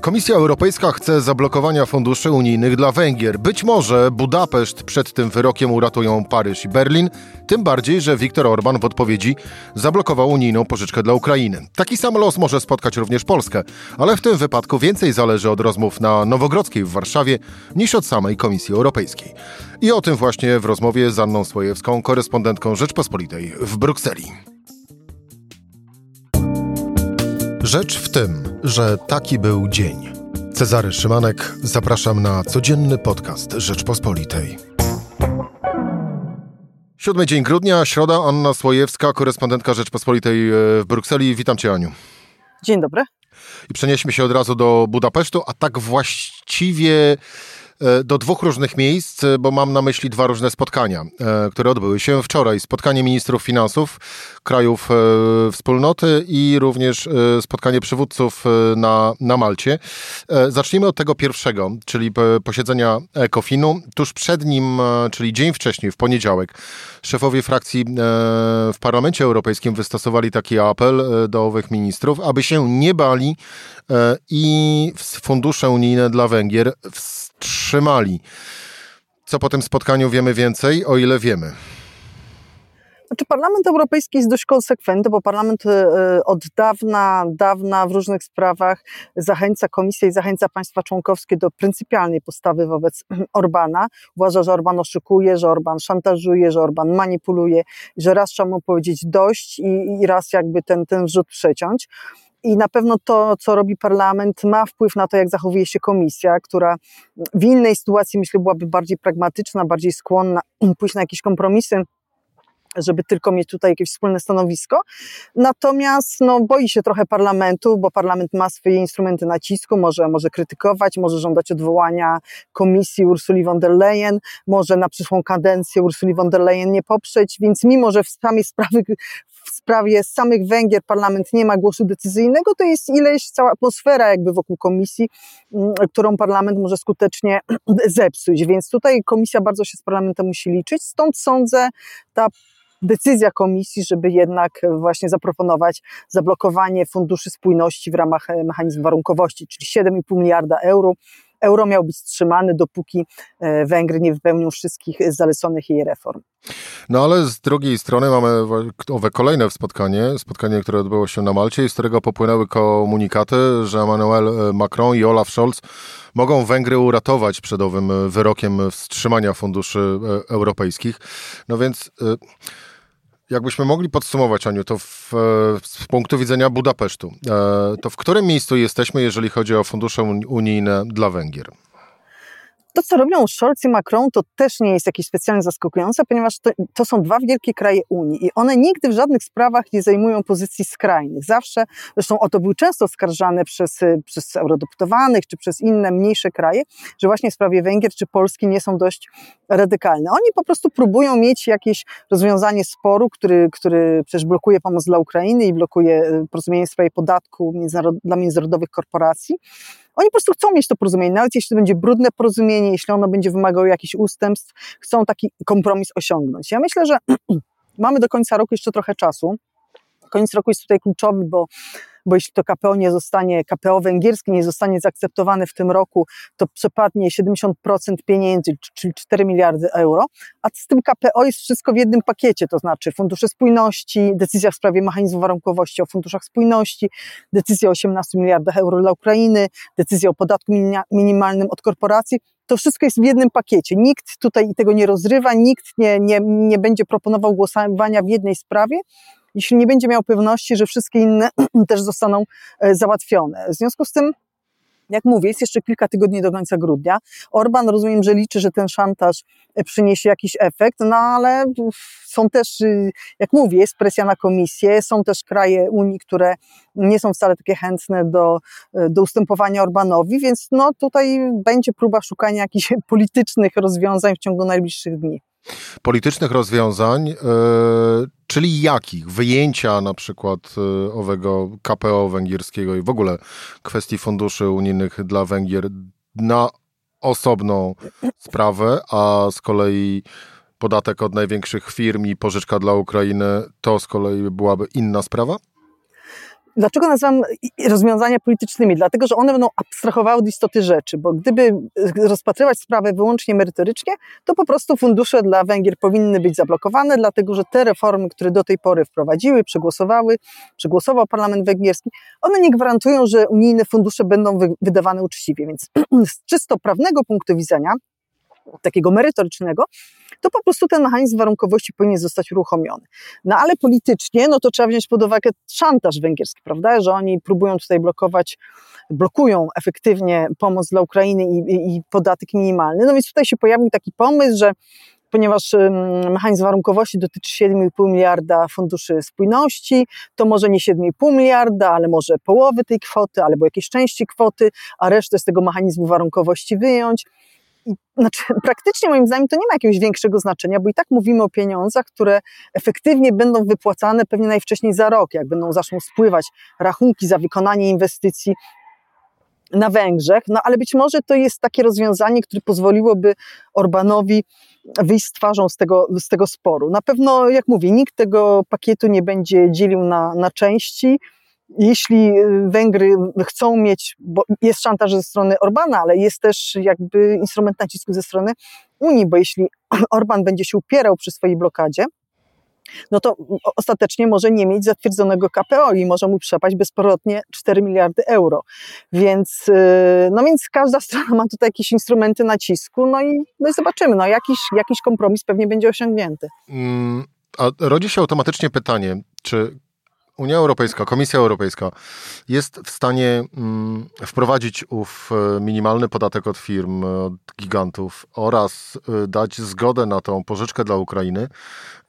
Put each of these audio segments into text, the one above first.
Komisja Europejska chce zablokowania funduszy unijnych dla Węgier. Być może Budapeszt przed tym wyrokiem uratują Paryż i Berlin, tym bardziej, że Viktor Orban w odpowiedzi zablokował unijną pożyczkę dla Ukrainy. Taki sam los może spotkać również Polskę, ale w tym wypadku więcej zależy od rozmów na Nowogrodzkiej w Warszawie niż od samej Komisji Europejskiej. I o tym właśnie w rozmowie z Anną Słojewską, korespondentką Rzeczpospolitej w Brukseli. Rzecz w tym, że taki był dzień. Cezary Szymanek, zapraszam na codzienny podcast Rzeczpospolitej. Siódmy dzień grudnia, środa, Anna Słojewska, korespondentka Rzeczpospolitej e, w Brukseli. Witam Cię, Aniu. Dzień dobry. I przenieśmy się od razu do Budapesztu, a tak właściwie do dwóch różnych miejsc, e, bo mam na myśli dwa różne spotkania, e, które odbyły się wczoraj. Spotkanie ministrów finansów krajów wspólnoty i również spotkanie przywódców na, na Malcie. Zacznijmy od tego pierwszego, czyli posiedzenia ECOFIN-u. Tuż przed nim, czyli dzień wcześniej, w poniedziałek, szefowie frakcji w Parlamencie Europejskim wystosowali taki apel do owych ministrów, aby się nie bali i fundusze unijne dla Węgier wstrzymali. Co po tym spotkaniu wiemy więcej, o ile wiemy? Znaczy Parlament Europejski jest dość konsekwentny, bo Parlament e, od dawna, dawna w różnych sprawach zachęca Komisję i zachęca państwa członkowskie do pryncypialnej postawy wobec Orbana. Uważa, że Orban oszukuje, że Orban szantażuje, że Orban manipuluje, że raz trzeba mu powiedzieć dość i, i raz jakby ten, ten wrzut przeciąć. I na pewno to, co robi parlament, ma wpływ na to, jak zachowuje się komisja, która w innej sytuacji, myślę, byłaby bardziej pragmatyczna, bardziej skłonna pójść na jakieś kompromisy żeby tylko mieć tutaj jakieś wspólne stanowisko. Natomiast no, boi się trochę parlamentu, bo parlament ma swoje instrumenty nacisku, może, może krytykować, może żądać odwołania komisji Ursuli von der Leyen, może na przyszłą kadencję Ursuli von der Leyen nie poprzeć, więc mimo, że w samej sprawie, w sprawie samych Węgier parlament nie ma głosu decyzyjnego, to jest ileś cała atmosfera jakby wokół komisji, mm, którą parlament może skutecznie zepsuć. Więc tutaj komisja bardzo się z parlamentem musi liczyć. Stąd sądzę, ta decyzja komisji, żeby jednak właśnie zaproponować zablokowanie funduszy spójności w ramach e, mechanizmu warunkowości, czyli 7,5 miliarda euro. Euro miał być wstrzymany, dopóki e, Węgry nie wypełnią wszystkich zaleconych jej reform. No ale z drugiej strony mamy owe kolejne spotkanie, spotkanie, które odbyło się na Malcie i z którego popłynęły komunikaty, że Emmanuel e, Macron i Olaf Scholz mogą Węgry uratować przed owym wyrokiem wstrzymania funduszy europejskich. No więc... Jakbyśmy mogli podsumować, Aniu, to w, z punktu widzenia Budapesztu, e, to w którym miejscu jesteśmy, jeżeli chodzi o fundusze unijne dla Węgier? To, co robią Scholz i Macron, to też nie jest jakieś specjalnie zaskakujące, ponieważ to, to, są dwa wielkie kraje Unii i one nigdy w żadnych sprawach nie zajmują pozycji skrajnych. Zawsze, zresztą o to były często oskarżane przez, przez eurodeputowanych czy przez inne mniejsze kraje, że właśnie w sprawie Węgier czy Polski nie są dość radykalne. Oni po prostu próbują mieć jakieś rozwiązanie sporu, który, który przecież blokuje pomoc dla Ukrainy i blokuje e, porozumienie w sprawie podatku międzynarod dla międzynarodowych korporacji. Oni po prostu chcą mieć to porozumienie, nawet jeśli to będzie brudne porozumienie, jeśli ono będzie wymagało jakichś ustępstw, chcą taki kompromis osiągnąć. Ja myślę, że mamy do końca roku jeszcze trochę czasu. Koniec roku jest tutaj kluczowy, bo bo jeśli to KPO nie zostanie, KPO węgierskie nie zostanie zaakceptowane w tym roku, to przepadnie 70% pieniędzy, czyli 4 miliardy euro, a z tym KPO jest wszystko w jednym pakiecie, to znaczy fundusze spójności, decyzja w sprawie mechanizmu warunkowości o funduszach spójności, decyzja o 18 miliardach euro dla Ukrainy, decyzja o podatku minimalnym od korporacji, to wszystko jest w jednym pakiecie. Nikt tutaj tego nie rozrywa, nikt nie, nie, nie będzie proponował głosowania w jednej sprawie, jeśli nie będzie miał pewności, że wszystkie inne też zostaną e, załatwione. W związku z tym jak mówię, jest jeszcze kilka tygodni do końca grudnia. Orban rozumiem, że liczy, że ten szantaż e, przyniesie jakiś efekt, no ale są też, y, jak mówię, jest presja na komisję, są też kraje Unii, które nie są wcale takie chętne do, e, do ustępowania Orbanowi, więc no tutaj będzie próba szukania jakichś politycznych rozwiązań w ciągu najbliższych dni politycznych rozwiązań, yy, czyli jakich? Wyjęcia na przykład yy, owego KPO węgierskiego i w ogóle kwestii funduszy unijnych dla Węgier na osobną sprawę, a z kolei podatek od największych firm i pożyczka dla Ukrainy to z kolei byłaby inna sprawa? Dlaczego nazywam rozwiązania politycznymi? Dlatego, że one będą abstrahowały od istoty rzeczy, bo gdyby rozpatrywać sprawę wyłącznie merytorycznie, to po prostu fundusze dla Węgier powinny być zablokowane, dlatego że te reformy, które do tej pory wprowadziły, przegłosowały, przegłosował parlament węgierski, one nie gwarantują, że unijne fundusze będą wydawane uczciwie. Więc z czysto prawnego punktu widzenia, takiego merytorycznego, to po prostu ten mechanizm warunkowości powinien zostać uruchomiony. No ale politycznie, no to trzeba wziąć pod uwagę szantaż węgierski, prawda, że oni próbują tutaj blokować, blokują efektywnie pomoc dla Ukrainy i, i, i podatek minimalny. No więc tutaj się pojawił taki pomysł, że ponieważ mechanizm warunkowości dotyczy 7,5 miliarda funduszy spójności, to może nie 7,5 miliarda, ale może połowy tej kwoty, albo jakieś części kwoty, a resztę z tego mechanizmu warunkowości wyjąć znaczy, praktycznie moim zdaniem to nie ma jakiegoś większego znaczenia, bo i tak mówimy o pieniądzach, które efektywnie będą wypłacane pewnie najwcześniej za rok, jak będą zaczną spływać rachunki za wykonanie inwestycji na Węgrzech, no ale być może to jest takie rozwiązanie, które pozwoliłoby Orbanowi wyjść z twarzą z tego, z tego sporu. Na pewno, jak mówię, nikt tego pakietu nie będzie dzielił na, na części, jeśli y, Węgry chcą mieć, bo jest szantaż ze strony Orbana, ale jest też jakby instrument nacisku ze strony Unii, bo jeśli Orban będzie się upierał przy swojej blokadzie, no to ostatecznie może nie mieć zatwierdzonego KPO i może mu przepaść bezpowrotnie 4 miliardy euro. Więc, y, no więc każda strona ma tutaj jakieś instrumenty nacisku, no i, no i zobaczymy, no jakiś, jakiś kompromis pewnie będzie osiągnięty. Mm, a rodzi się automatycznie pytanie, czy Unia Europejska, Komisja Europejska jest w stanie mm, wprowadzić ów e, minimalny podatek od firm, od gigantów oraz e, dać zgodę na tą pożyczkę dla Ukrainy,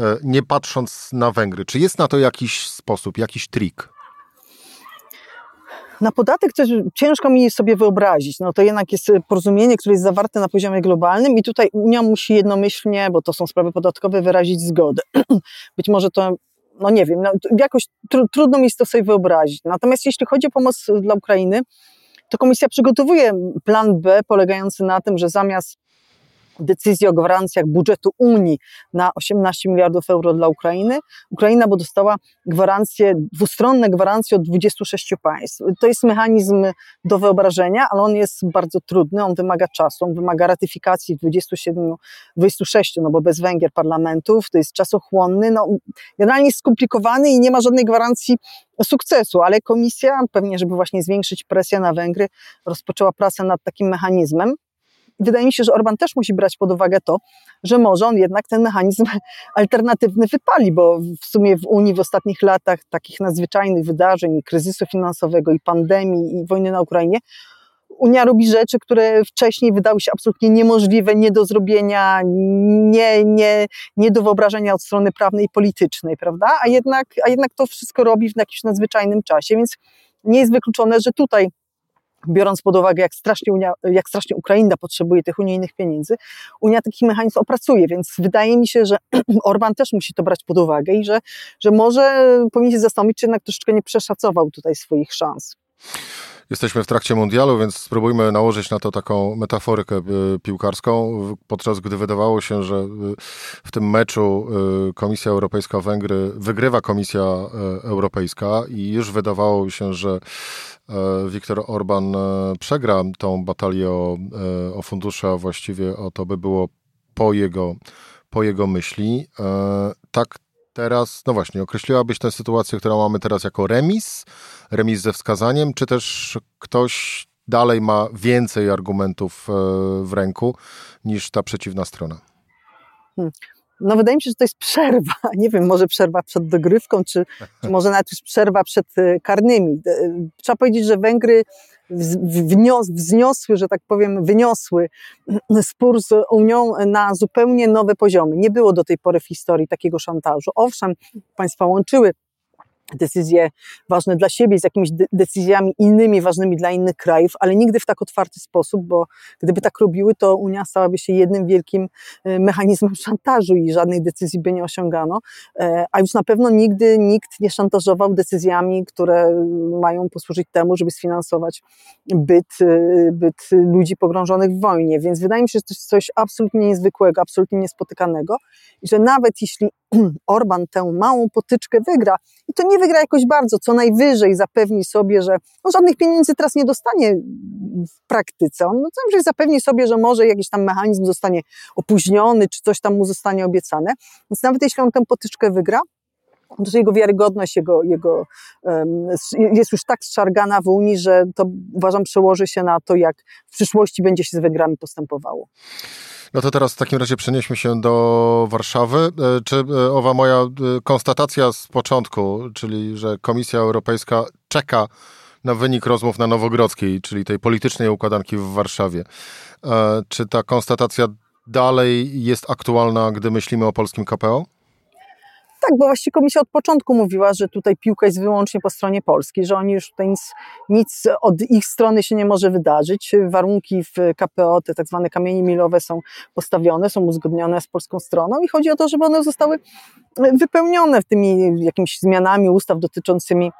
e, nie patrząc na Węgry. Czy jest na to jakiś sposób, jakiś trik? Na podatek też ciężko mi sobie wyobrazić. No to jednak jest porozumienie, które jest zawarte na poziomie globalnym i tutaj Unia musi jednomyślnie, bo to są sprawy podatkowe, wyrazić zgodę. Być może to no nie wiem, no, jakoś tr trudno mi jest to sobie wyobrazić. Natomiast jeśli chodzi o pomoc dla Ukrainy, to komisja przygotowuje plan B polegający na tym, że zamiast decyzji o gwarancjach budżetu Unii na 18 miliardów euro dla Ukrainy. Ukraina bo dostała gwarancje, dwustronne gwarancje od 26 państw. To jest mechanizm do wyobrażenia, ale on jest bardzo trudny, on wymaga czasu, on wymaga ratyfikacji 27, 26, no bo bez Węgier parlamentów, to jest czasochłonny, no generalnie skomplikowany i nie ma żadnej gwarancji sukcesu, ale komisja, pewnie żeby właśnie zwiększyć presję na Węgry, rozpoczęła pracę nad takim mechanizmem wydaje mi się, że Orban też musi brać pod uwagę to, że może on jednak ten mechanizm alternatywny wypali, bo w sumie w Unii w ostatnich latach takich nadzwyczajnych wydarzeń i kryzysu finansowego i pandemii i wojny na Ukrainie Unia robi rzeczy, które wcześniej wydały się absolutnie niemożliwe, nie do zrobienia, nie, nie, nie do wyobrażenia od strony prawnej i politycznej, prawda? A jednak, a jednak to wszystko robi w jakimś nadzwyczajnym czasie, więc nie jest wykluczone, że tutaj biorąc pod uwagę, jak strasznie, Unia, jak strasznie Ukraina potrzebuje tych unijnych pieniędzy, Unia taki mechanizm opracuje, więc wydaje mi się, że Orban też musi to brać pod uwagę i że, że może powinien się zastanowić, czy jednak troszeczkę nie przeszacował tutaj swoich szans. Jesteśmy w trakcie mundialu, więc spróbujmy nałożyć na to taką metaforykę e, piłkarską. Podczas gdy wydawało się, że e, w tym meczu e, Komisja Europejska Węgry wygrywa Komisja Europejska i już wydawało się, że Viktor Orban przegra tą batalię o, o fundusze, a właściwie o to by było po jego, po jego myśli. Tak teraz, no właśnie, określiłabyś tę sytuację, którą mamy teraz jako remis, remis ze wskazaniem, czy też ktoś dalej ma więcej argumentów e, w ręku niż ta przeciwna strona? Hmm. No wydaje mi się, że to jest przerwa. Nie wiem, może przerwa przed dogrywką, czy, czy może nawet już przerwa przed e, karnymi. Trzeba powiedzieć, że Węgry wzniosły, że tak powiem, wyniosły spór z Unią na zupełnie nowe poziomy. Nie było do tej pory w historii takiego szantażu. Owszem, państwa łączyły decyzje ważne dla siebie z jakimiś de decyzjami innymi ważnymi dla innych krajów, ale nigdy w tak otwarty sposób, bo gdyby tak robiły, to Unia stałaby się jednym wielkim e, mechanizmem szantażu i żadnej decyzji by nie osiągano, e, a już na pewno nigdy nikt nie szantażował decyzjami, które mają posłużyć temu, żeby sfinansować byt, e, byt ludzi pogrążonych w wojnie, więc wydaje mi się, że to jest coś absolutnie niezwykłego, absolutnie niespotykanego i że nawet jeśli Orban tę małą potyczkę wygra, i to nie wygra jakoś bardzo, co najwyżej zapewni sobie, że no, żadnych pieniędzy teraz nie dostanie w praktyce. On no, co najwyżej zapewni sobie, że może jakiś tam mechanizm zostanie opóźniony, czy coś tam mu zostanie obiecane. Więc nawet jeśli on tę potyczkę wygra, jego wiarygodność jego, jego jest już tak zszargana w Unii, że to uważam przełoży się na to, jak w przyszłości będzie się z Węgrami postępowało. No to teraz w takim razie przenieśmy się do Warszawy. E, czy e, owa moja e, konstatacja z początku, czyli że Komisja Europejska czeka na wynik rozmów na Nowogrodzkiej, czyli tej politycznej układanki w Warszawie, czy ta konstatacja dalej jest aktualna, gdy myślimy o polskim KPO? Tak, bo właściwie komisja od początku mówiła, że tutaj piłka jest wyłącznie po stronie polskiej, że oni już tutaj nic, nic od ich strony się nie może wydarzyć. Warunki w KPO, te tak zwane kamienie milowe są postawione, są uzgodnione z polską stroną i chodzi o to, żeby one zostały wypełnione tymi jakimiś zmianami ustaw dotyczącymi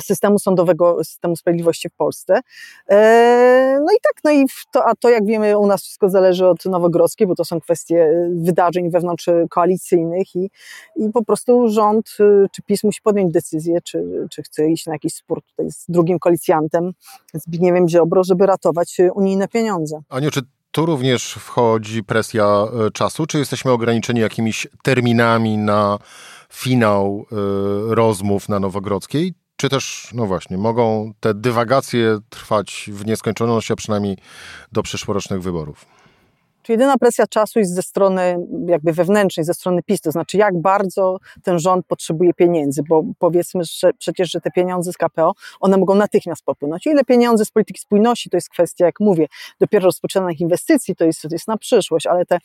systemu sądowego, systemu sprawiedliwości w Polsce. E, no i tak, no i to, a to jak wiemy u nas wszystko zależy od Nowogrodzkiej, bo to są kwestie wydarzeń wewnątrz koalicyjnych i, i po prostu rząd czy PiS musi podjąć decyzję, czy, czy chce iść na jakiś spór tutaj z drugim koalicjantem, Zbigniewem Ziobro, żeby ratować unijne pieniądze. Aniu, czy tu również wchodzi presja e, czasu, czy jesteśmy ograniczeni jakimiś terminami na finał y, rozmów na Nowogrodzkiej, czy też, no właśnie, mogą te dywagacje trwać w nieskończoność, a przynajmniej do przyszłorocznych wyborów? Czy jedyna presja czasu jest ze strony jakby wewnętrznej, ze strony PiS, to znaczy jak bardzo ten rząd potrzebuje pieniędzy, bo powiedzmy że przecież, że te pieniądze z KPO, one mogą natychmiast popłynąć. Ile pieniądze z polityki spójności, to jest kwestia, jak mówię, dopiero rozpoczynanych inwestycji, to jest, to jest na przyszłość, ale te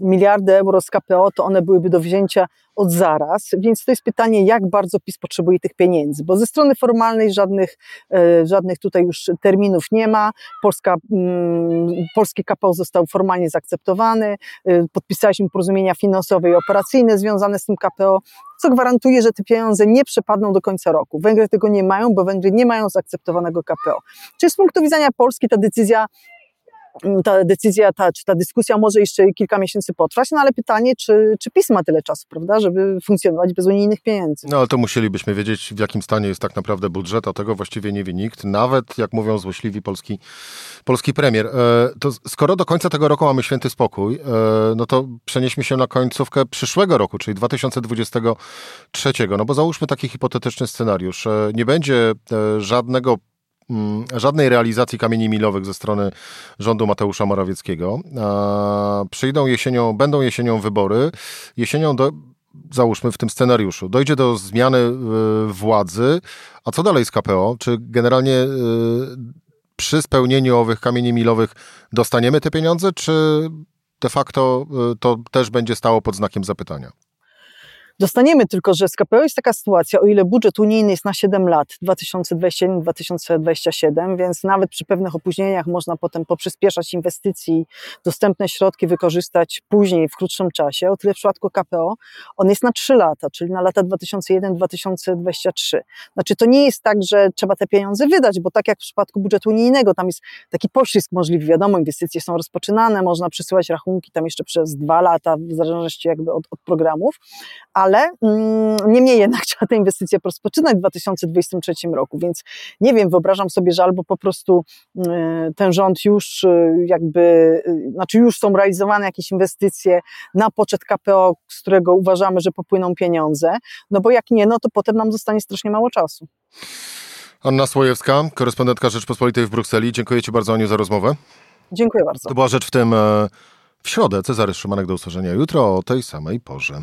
miliardy euro z KPO, to one byłyby do wzięcia od zaraz, więc to jest pytanie, jak bardzo PiS potrzebuje tych pieniędzy, bo ze strony formalnej żadnych, e, żadnych tutaj już terminów nie ma. Polska, mm, polski KPO został formalnie zaakceptowany, e, podpisaliśmy porozumienia finansowe i operacyjne związane z tym KPO, co gwarantuje, że te pieniądze nie przepadną do końca roku. Węgry tego nie mają, bo Węgry nie mają zaakceptowanego KPO. Czyli z punktu widzenia Polski ta decyzja ta decyzja, ta, czy ta dyskusja może jeszcze kilka miesięcy potrwać, no ale pytanie, czy, czy PiS ma tyle czasu, prawda, żeby funkcjonować bez unijnych pieniędzy. No ale to musielibyśmy wiedzieć, w jakim stanie jest tak naprawdę budżet, a tego właściwie nie wie nikt, nawet, jak mówią złośliwi polski, polski premier. E, to skoro do końca tego roku mamy święty spokój, e, no to przenieśmy się na końcówkę przyszłego roku, czyli 2023, no bo załóżmy taki hipotetyczny scenariusz. E, nie będzie żadnego Mm, żadnej realizacji kamieni milowych ze strony rządu Mateusza Morawieckiego. Przyjdą jesienią, będą jesienią wybory. Jesienią do, załóżmy w tym scenariuszu, dojdzie do zmiany y, władzy, a co dalej z KPO? Czy generalnie y, przy spełnieniu owych kamieni milowych dostaniemy te pieniądze, czy de facto y, to też będzie stało pod znakiem zapytania? Dostaniemy tylko, że z KPO jest taka sytuacja, o ile budżet unijny jest na 7 lat, 2021-2027, więc nawet przy pewnych opóźnieniach można potem poprzyspieszać inwestycji, dostępne środki wykorzystać później w krótszym czasie. O tyle w przypadku KPO on jest na 3 lata, czyli na lata 2001-2023. Znaczy to nie jest tak, że trzeba te pieniądze wydać, bo tak jak w przypadku budżetu unijnego, tam jest taki poślizg możliwy, wiadomo, inwestycje są rozpoczynane, można przesyłać rachunki tam jeszcze przez dwa lata, w zależności jakby od, od programów, ale ale mm, niemniej jednak trzeba te inwestycje rozpoczynać w 2023 roku, więc nie wiem, wyobrażam sobie, że albo po prostu y, ten rząd już y, jakby, y, znaczy już są realizowane jakieś inwestycje na poczet KPO, z którego uważamy, że popłyną pieniądze, no bo jak nie, no to potem nam zostanie strasznie mało czasu. Anna Słojewska, korespondentka Rzeczpospolitej w Brukseli. Dziękuję Ci bardzo, Aniu, za rozmowę. Dziękuję bardzo. To była rzecz w tym e, w środę. Cezary Szymanek do usłyszenia jutro o tej samej porze.